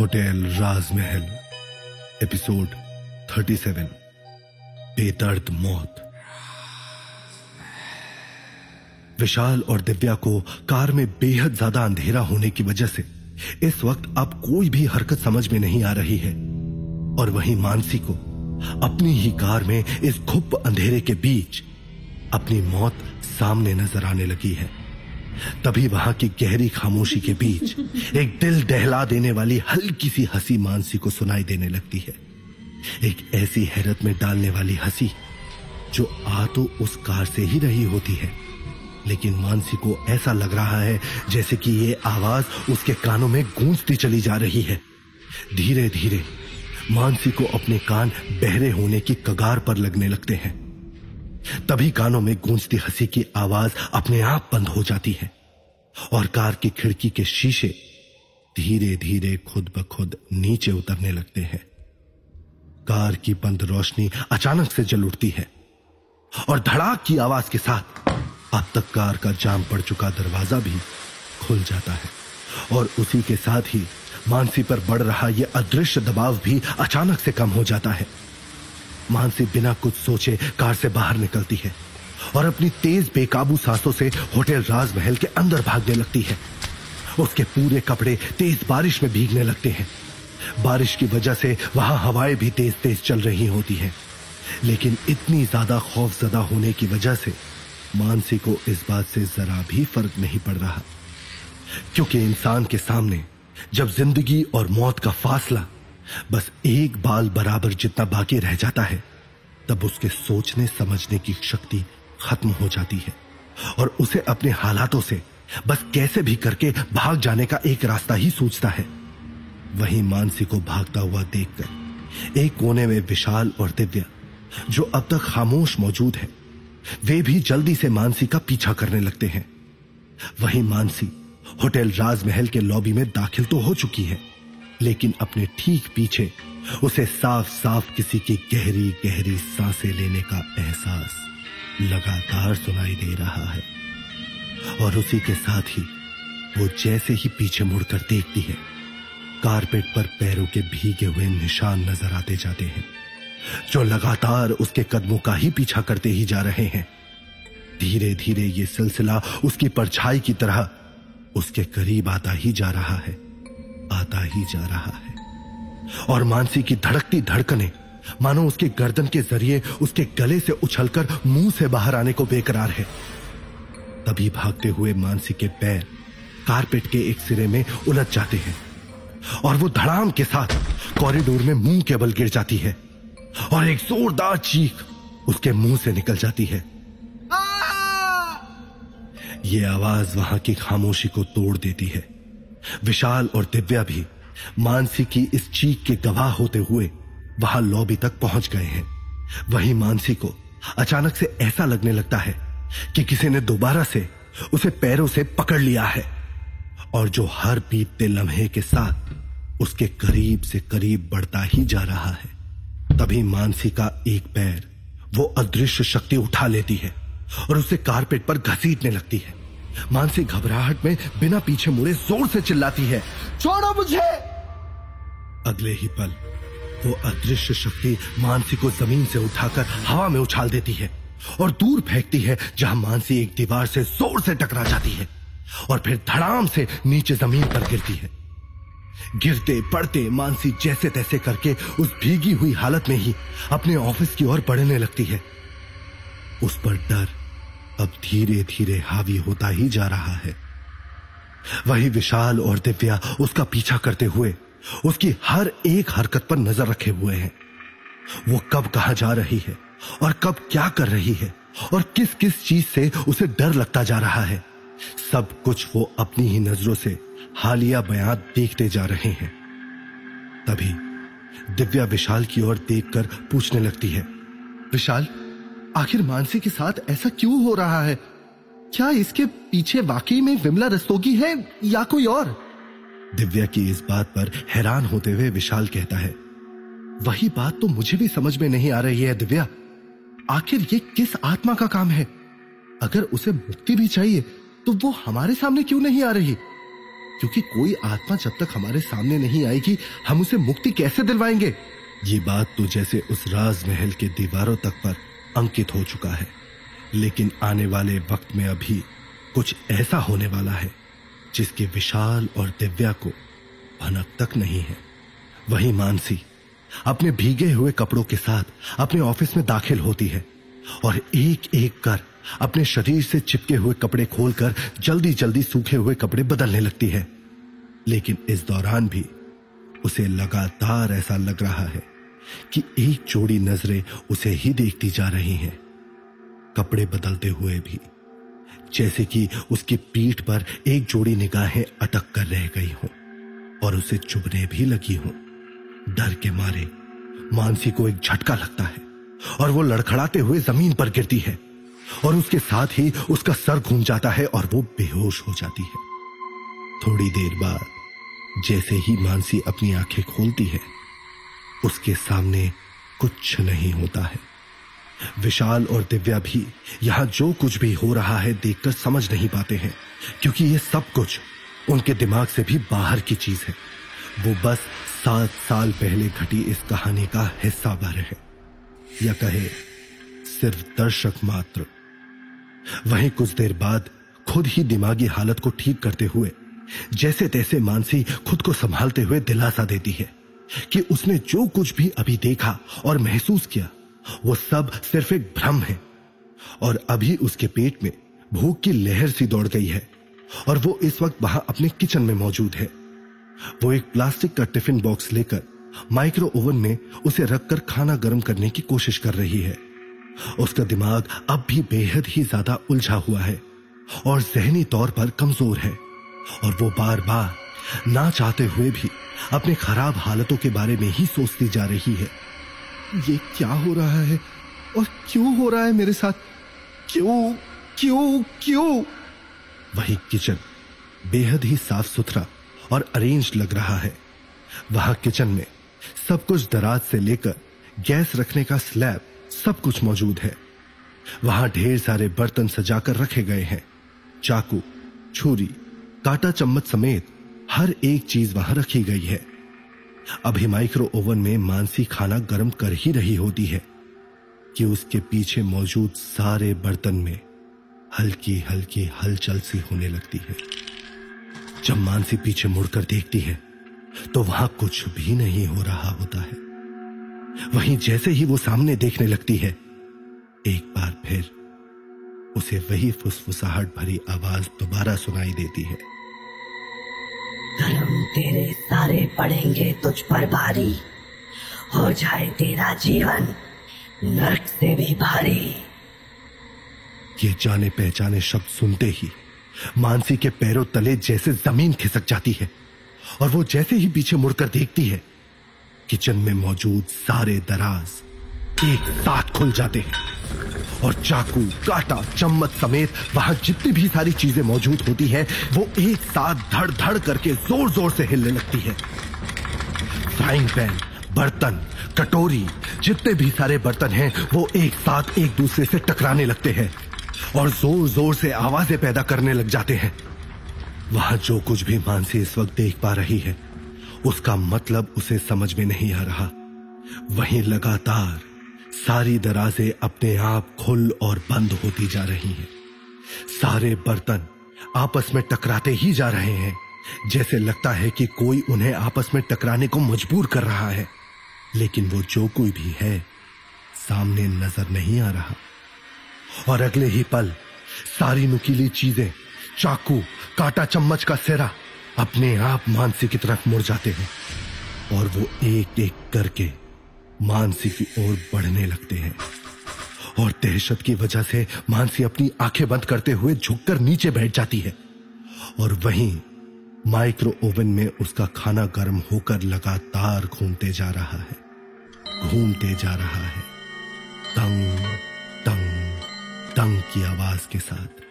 Hotel राजमहल, episode 37 बेदर्द मौत। विशाल और दिव्या को कार में बेहद ज़्यादा अंधेरा होने की वजह से इस वक्त अब कोई भी हरकत समझ में नहीं आ रही है। और वहीं मानसी को अपनी ही कार में इस घुप अंधेरे के बीच अपनी मौत सामने नज़र आने लगी है। तभी वहाँ की गहरी खामोशी के बीच एक दिल दहला देने वाली हल्की सी हँसी मानसी को सुनाई देने लगती है। एक ऐसी हैरत में डालने वाली हँसी जो आ तो उस कार से ही रही होती है। लेकिन मानसी को ऐसा लग रहा है जैसे कि ये आवाज़ उसके कानों में गूंजती चली जा रही है। धीरे धीरे मानसी को अपने कान बहरे होने की कगार पर लगने लगते हैं। तभी कानों में गूंजती हँसी की आवाज़ अपने आप बंद हो जाती है। और कार की खिड़की के शीशे धीरे धीरे खुद ब खुद नीचे उतरने लगते हैं। कार की बंद रोशनी अचानक से जल उठती है और धड़ाक की आवाज़ के साथ अब तक कार का जाम पड़ चुका दरवाज़ा भी खुल जाता है और उसी के साथ ही मानसी पर बढ़ रहा यह अदृश्य दबाव भी अचानक से कम हो जाता है। मानसी बिना कुछ सोचे कार से बाहर निकलती है। और अपनी तेज बेकाबू सांसों से होटल राजमहल के अंदर भागने लगती है। उसके पूरे कपड़े तेज बारिश में भीगने लगते हैं। बारिश की वजह से वहाँ हवाएँ भी तेज तेज चल रही होती हैं। लेकिन इतनी ज़्यादा खौफजदा होने की वजह से मानसी को इस बात से जरा भी फ़र्क नहीं पड़ रहा। क्योंकि इंसान के सामने जब ज़िंदगी और मौत का फासला बस एक बाल बराबर जितना बाकी रह जाता है, तब उसके सोचने समझने की शक्ति खत्म हो जाती है। और उसे अपने हालातों से, बस कैसे भी करके भाग जाने का एक रास्ता ही सोचता है। वहीं मानसी को भागता हुआ देखकर, एक कोने में विशाल और दिव्या, जो अब तक खामोश मौजूद है, वे भी जल्दी से मानसी का पीछा करने लगते हैं। वहीं मानसी, होटल राजमहल के लॉबी में दाखिल तो हो चुकी है, लेकिन अपने ठीक पीछे उसे साफ़ साफ़ किसी की गहरी गहरी साँसें लेने का एहसास लगातार सुनाई दे रहा है। और उसी के साथ ही वो जैसे ही पीछे मुड़कर देखती है, कारपेट पर पैरों के भीगे हुए निशान नज़र आते जाते हैं, जो लगातार उसके कदमों का ही पीछा करते ही जा रहे हैं। धीरे धीरे ये सिलसिला उसकी परछाई की तरह उसके करीब आता ही जा रहा है, आता ही जा रहा है। और मानसी की धड़कती धड़कने मानो उसके गर्दन के ज़रिए उसके गले से उछलकर मुँह से बाहर आने को बेकरार है। तभी भागते हुए मानसी के पैर कारपेट के एक सिरे में उलझ जाते हैं और वो धड़ाम के साथ कॉरिडोर में मुँह के बल गिर जाती है और एक जोरदार चीख उसके मुँह से निकल जाती है। ये आवाज़ वहाँ की खामोशी को तोड़ देती है। विशाल और दिव्या भी मानसी की इस चीख के गवाह होते हुए वहाँ लॉबी तक पहुँच गए हैं। वहीं मानसी को अचानक से ऐसा लगने लगता है कि किसी ने दोबारा से उसे पैरों से पकड़ लिया है और जो हर बीतते लम्हे के साथ उसके करीब से करीब बढ़ता ही जा रहा है। तभी मानसी का एक पैर वो अदृश्य शक्ति उठा लेती है और उसे कारपेट पर घसीटने लगती है। मानसी घबराहट में बिना पीछे मुड़े ज़ोर से चिल्लाती है, छोड़ो मुझे! अगले ही पल वो अदृश्य शक्ति मानसी को ज़मीन से उठाकर हवा में उछाल देती है और दूर फेंकती है, जहाँ मानसी एक दीवार से ज़ोर से टकरा जाती है और फिर धड़ाम से नीचे ज़मीन पर गिरती है। गिरते, पड़ते मानसी जैसे तैसे करके उस भीगी हुई हालत में ही अपने ऑफ़िस की ओर बढ़ने लगती है। उस पर डर अब धीरे धीरे हावी होता ही जा रहा है। वही विशाल और दिव्या उसका पीछा करते हुए उसकी हर एक हरकत पर नज़र रखे हुए हैं। वो कब कहा जा रही है और कब क्या कर रही है और किस किस चीज़ से उसे डर लगता जा रहा है, सब कुछ वो अपनी ही नज़रों से हालिया बयान देखते जा रहे हैं। तभी दिव्या विशाल की ओर देखकर पूछने लगती है, विशाल, आखिर मानसी के साथ ऐसा क्यों हो रहा है? क्या इसके पीछे वाकई में विमला रस्तोगी है या कोई और? दिव्या की इस बात पर हैरान होते हुए विशाल कहता है, वही बात तो मुझे भी समझ में नहीं आ रही है दिव्या। आखिर ये किस आत्मा का काम है? अगर उसे मुक्ति भी चाहिए तो वो हमारे सामने क्यों नहीं आ रही? क्योंकि कोई आत्मा जब तक हमारे सामने नहीं आएगी, हम उसे मुक्ति कैसे दिलवाएँगे? ये बात तो जैसे उस राजमहल के दीवारों तक पर अंकित हो चुका है, लेकिन आने वाले वक्त में अभी कुछ ऐसा होने वाला है। जिसके विशाल और दिव्या को भनक तक नहीं है। वही मानसी अपने भीगे हुए कपड़ों के साथ अपने ऑफ़िस में दाखिल होती है और एक एक कर अपने शरीर से चिपके हुए कपड़े खोलकर जल्दी जल्दी सूखे हुए कपड़े बदलने लगती है। लेकिन इस दौरान भी उसे लगातार ऐसा लग रहा है कि एक जोड़ी नज़रें उसे ही देखती जा रही हैं। कपड़े बदलते हुए भी जैसे कि उसकी पीठ पर एक जोड़ी निगाहें अटक कर रह गई हों और उसे चुभने भी लगी हों। डर के मारे मानसी को एक झटका लगता है और वो लड़खड़ाते हुए ज़मीन पर गिरती है और उसके साथ ही उसका सर घूम जाता है और वो बेहोश हो जाती है। थोड़ी देर बाद जैसे ही मानसी अपनी आँखें खोलती है, उसके सामने कुछ नहीं होता है। विशाल और दिव्या भी यहाँ जो कुछ भी हो रहा है देखकर समझ नहीं पाते हैं, क्योंकि ये सब कुछ उनके दिमाग से भी बाहर की चीज़ है। वो बस सात साल पहले घटी इस कहानी का हिस्सा भर है। या कहे, सिर्फ़ दर्शक मात्र। वहीं कुछ देर बाद खुद ही दिमागी हालत को ठीक करते हुए जैसे तैसे मानसी खुद को संभालते हुए दिलासा देती है कि उसने जो कुछ भी अभी देखा और महसूस किया वो सब सिर्फ़ एक भ्रम है। और अभी उसके पेट में भूख की लहर सी दौड़ गई है। और वो इस वक्त वहाँ अपने किचन में मौजूद है। वो एक प्लास्टिक का टिफ़िन बॉक्स लेकर माइक्रो ओवन में उसे रखकर खाना गर्म करने की कोशिश कर रही है। उसका दिमाग अब भी बेहद ही ज़्यादा उलझा हुआ है और जहनी तौर पर कमज़ोर है। और वो बार बार ना चाहते हुए भी अपने खराब हालतों के बारे में ही सोचती जा रही है। ये क्या हो रहा है? और क्यों हो रहा है मेरे साथ? क्यों? क्यों? क्यों? वही किचन बेहद ही साफ़ सुथरा और अरेंज लग रहा है। वहाँ किचन में सब कुछ दराज से लेकर गैस रखने का स्लैब सब कुछ मौजूद है। वहाँ ढेर सारे बर्तन सजाकर रखे गए हैं। चाकू, छुरी, काटा चम्मच समेत हर एक चीज़ वहाँ रखी गई है। अभी माइक्रो ओवन में मानसी खाना गर्म कर ही रही होती है कि उसके पीछे मौजूद सारे बर्तन में हल्की हल्की हलचल सी होने लगती है। जब मानसी पीछे मुड़कर देखती है तो वहाँ कुछ भी नहीं हो रहा होता है। वहीं जैसे ही वो सामने देखने लगती है, एक बार फिर उसे वही फुसफुसाहट भरी आवाज़ दोबारा सुनाई देती है। कर्म तेरे सारे पड़ेंगे तुझ पर भारी। हो जाए तेरा जीवन नर्क से भी भारी। ये जाने पहचाने शब्द सुनते ही मानसी के पैरों तले जैसे ज़मीन खिसक जाती है और वो जैसे ही पीछे मुड़कर देखती है किचन में मौजूद सारे दराज एक साथ खुल जाते हैं। और चाकू, काटा, चम्मच समेत वहाँ जितनी भी सारी चीज़ें मौजूद होती है, वो एक साथ धड़ धड़ करके ज़ोर ज़ोर से हिलने लगती है। फ्राइंग पैन बर्तन, कटोरी, जितने भी सारे बर्तन हैं, वो एक साथ एक दूसरे से टकराने लगते हैं और ज़ोर ज़ोर से आवाज़ें पैदा करने लग जाते हैं। वहाँ जो कुछ भी मानसी इस वक्त देख पा रही है, उसका मतलब उसे समझ में नहीं आ रहा। वहीं लगातार सारी दराजें अपने आप खुल और बंद होती जा रही हैं। सारे बर्तन आपस में टकराते ही जा रहे हैं। जैसे लगता है कि कोई उन्हें आपस में टकराने को मजबूर कर रहा है। लेकिन वो जो कोई भी है, सामने नज़र नहीं आ रहा। और अगले ही पल, सारी नुकीली चीज़ें, चाकू, काटा चम्मच का सिरा, अपने आप मानसी की तरफ़ मुड़ जाते हैं। और वो एक एक करके मानसी की ओर बढ़ने लगते हैं। और दहशत की वजह से मानसी अपनी आँखें बंद करते हुए झुककर नीचे बैठ जाती है। और वहीं माइक्रो ओवन में उसका खाना गर्म होकर लगातार घूमते जा रहा है। घूमते जा रहा है। तंग तंग तंग की आवाज़ के साथ।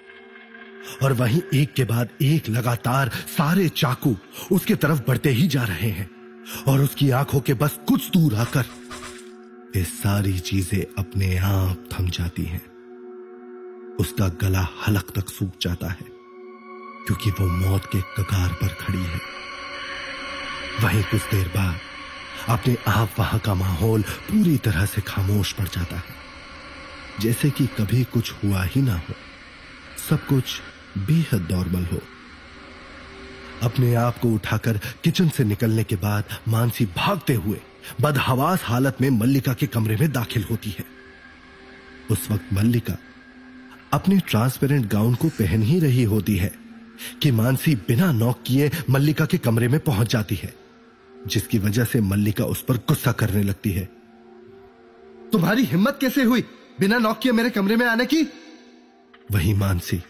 और वहीं एक के बाद एक लगातार सारे चाकू उसके तरफ़ बढ़ते ही जा रहे हैं। और उसकी आँखों के बस कुछ दूर आकर ये सारी चीज़ें अपने आप थम जाती हैं। उसका गला हलक तक सूख जाता है, क्योंकि वो मौत के कगार पर खड़ी है। वहीं कुछ देर बाद अपने आप वहाँ का माहौल पूरी तरह से खामोश पड़ जाता है। जैसे कि कभी कुछ हुआ ही ना हो, सब कुछ बेहद नॉर्मल हो। अपने आप को उठाकर किचन से निकलने के बाद मानसी भागते हुए बदहवास हालत में मल्लिका के कमरे में दाखिल होती है। उस वक्त मल्लिका अपने ट्रांसपेरेंट गाउन को पहन ही रही होती है कि मानसी बिना नॉक किए मल्लिका के कमरे में पहुँच जाती है, जिसकी वजह से मल्लिका उस पर गुस्सा करने लगती है। तुम्हारी हिम्मत कैसे हुई बिना नॉक किए मेरे कमरे में आने की? वही मानसी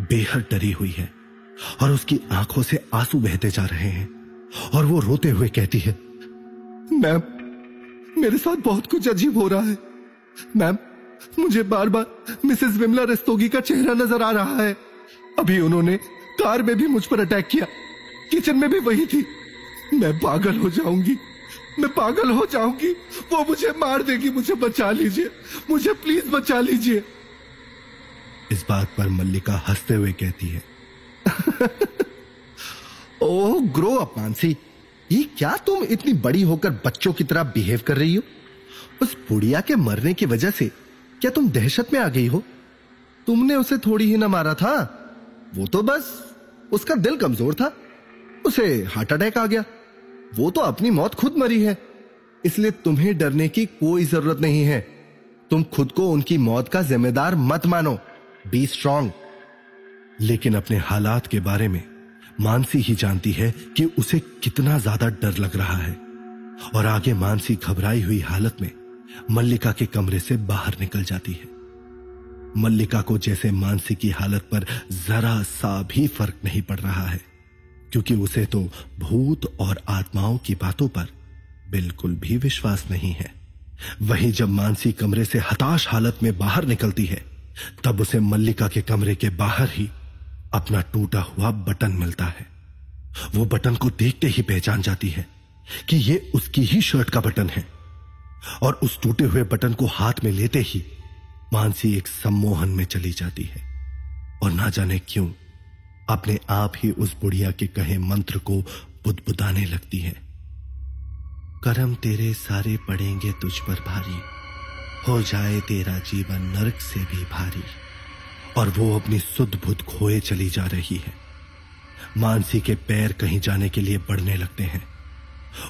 बेहद डरी हुई है और उसकी आँखों से आँसू बहते जा रहे हैं और वो रोते हुए कहती है मैम मेरे साथ बहुत कुछ अजीब हो रहा है। मैम मुझे बार बार मिसेस विमला रस्तोगी का चेहरा नज़र आ रहा है। अभी उन्होंने कार में भी मुझ पर अटैक किया। किचन में भी वही थी। मैं पागल हो जाऊँगी। मैं पागल हो जाऊँगी। वो मुझे मार देगी। मुझे बचा लीजिए। मुझे प्लीज़ बचा लीजिए। इस बात पर मल्लिका हँसते हुए कहती है। ओह ग्रो अप मानसी। ये क्या तुम इतनी बड़ी होकर बच्चों की तरह बिहेव कर रही हो? उस बुढ़िया के मरने की वजह से क्या तुम दहशत में आ गई हो? तुमने उसे थोड़ी ही ना मारा था? वो तो बस, उसका दिल कमज़ोर था। उसे हार्ट अटैक आ गया। वो तो अपनी मौत खुद मरी है। इसलिए तुम्हें डरने की कोई ज़रूरत नहीं है। तुम खुद को उनकी मौत का जिम्मेदार मत मानो। बी स्ट्रांग लेकिन अपने हालात के बारे में मानसी ही जानती है कि उसे कितना ज़्यादा डर लग रहा है। और आगे मानसी घबराई हुई हालत में मल्लिका के कमरे से बाहर निकल जाती है। मल्लिका को जैसे मानसी की हालत पर जरा सा भी फ़र्क नहीं पड़ रहा है, क्योंकि उसे तो भूत और आत्माओं की बातों पर बिल्कुल भी विश्वास नहीं है। वहीं जब मानसी कमरे से हताश हालत में बाहर निकलती है, तब उसे मल्लिका के कमरे के बाहर ही अपना टूटा हुआ बटन मिलता है। वो बटन को देखते ही पहचान जाती है कि ये उसकी ही शर्ट का बटन है। और उस टूटे हुए बटन को हाथ में लेते ही मानसी एक सम्मोहन में चली जाती है। और ना जाने क्यों, अपने आप ही उस बुढ़िया के कहे मंत्र को बुदबुदाने लगती है। करम तेरे सारे पड़ेंगे तुझ पर भारी, हो जाए तेरा जीवन नरक से भी भारी। और वो अपनी सुध बुध खोए चली जा रही है। मानसी के पैर कहीं जाने के लिए बढ़ने लगते हैं।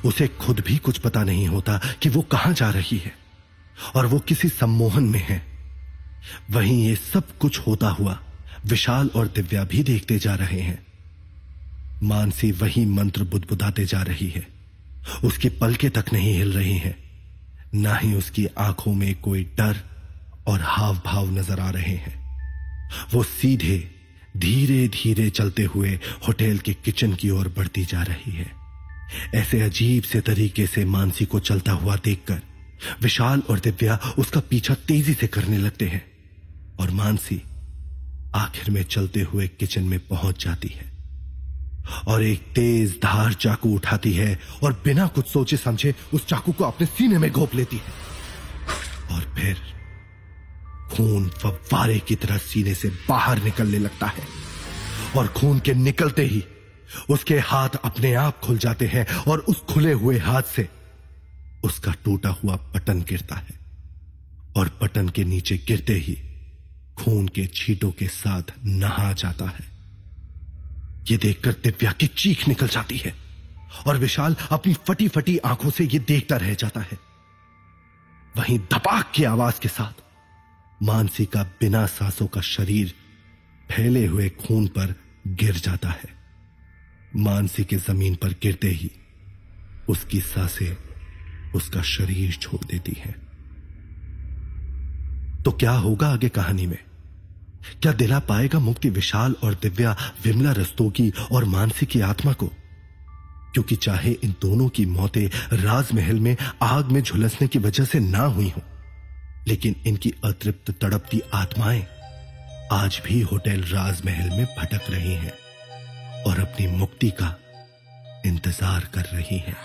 उसे खुद भी कुछ पता नहीं होता कि वो कहाँ जा रही है, और वो किसी सम्मोहन में है। वहीं ये सब कुछ होता हुआ विशाल और दिव्या भी देखते जा रहे हैं। मानसी वही मंत्र बुदबुदाते जा रही है। उसकी पलके तक नहीं हिल रही हैं। ना ही उसकी आँखों में कोई डर और हाव भाव नज़र आ रहे हैं। वो सीधे, धीरे धीरे चलते हुए होटल के किचन की ओर बढ़ती जा रही है। ऐसे अजीब से तरीके से मानसी को चलता हुआ देखकर विशाल और दिव्या उसका पीछा तेज़ी से करने लगते हैं और मानसी आखिर में चलते हुए किचन में पहुँच जाती है और एक तेज धार चाकू उठाती है और बिना कुछ सोचे समझे उस चाकू को अपने सीने में घोप लेती है। और फिर खून फव्वारे की तरह सीने से बाहर निकलने लगता है। और खून के निकलते ही उसके हाथ अपने आप खुल जाते हैं और उस खुले हुए हाथ से उसका टूटा हुआ बटन गिरता है। और बटन के नीचे गिरते ही खून के छीटों के साथ नहा जाता है। ये देखकर दिव्या की चीख निकल जाती है और विशाल अपनी फटी फटी आँखों से यह देखता रह जाता है। वहीं धपाक की आवाज़ के साथ मानसी का बिना सांसों का शरीर फैले हुए खून पर गिर जाता है। मानसी के ज़मीन पर गिरते ही उसकी साँसें उसका शरीर छोड़ देती हैं। तो क्या होगा आगे कहानी में? क्या दिला पाएगा मुक्ति विशाल और दिव्या विमला रस्तोगी और मानसी की आत्मा को? क्योंकि चाहे इन दोनों की मौतें राजमहल में आग में झुलसने की वजह से ना हुई हो लेकिन इनकी अतृप्त तड़पती आत्माएँ आज भी होटल राजमहल में भटक रही हैं और अपनी मुक्ति का इंतज़ार कर रही हैं।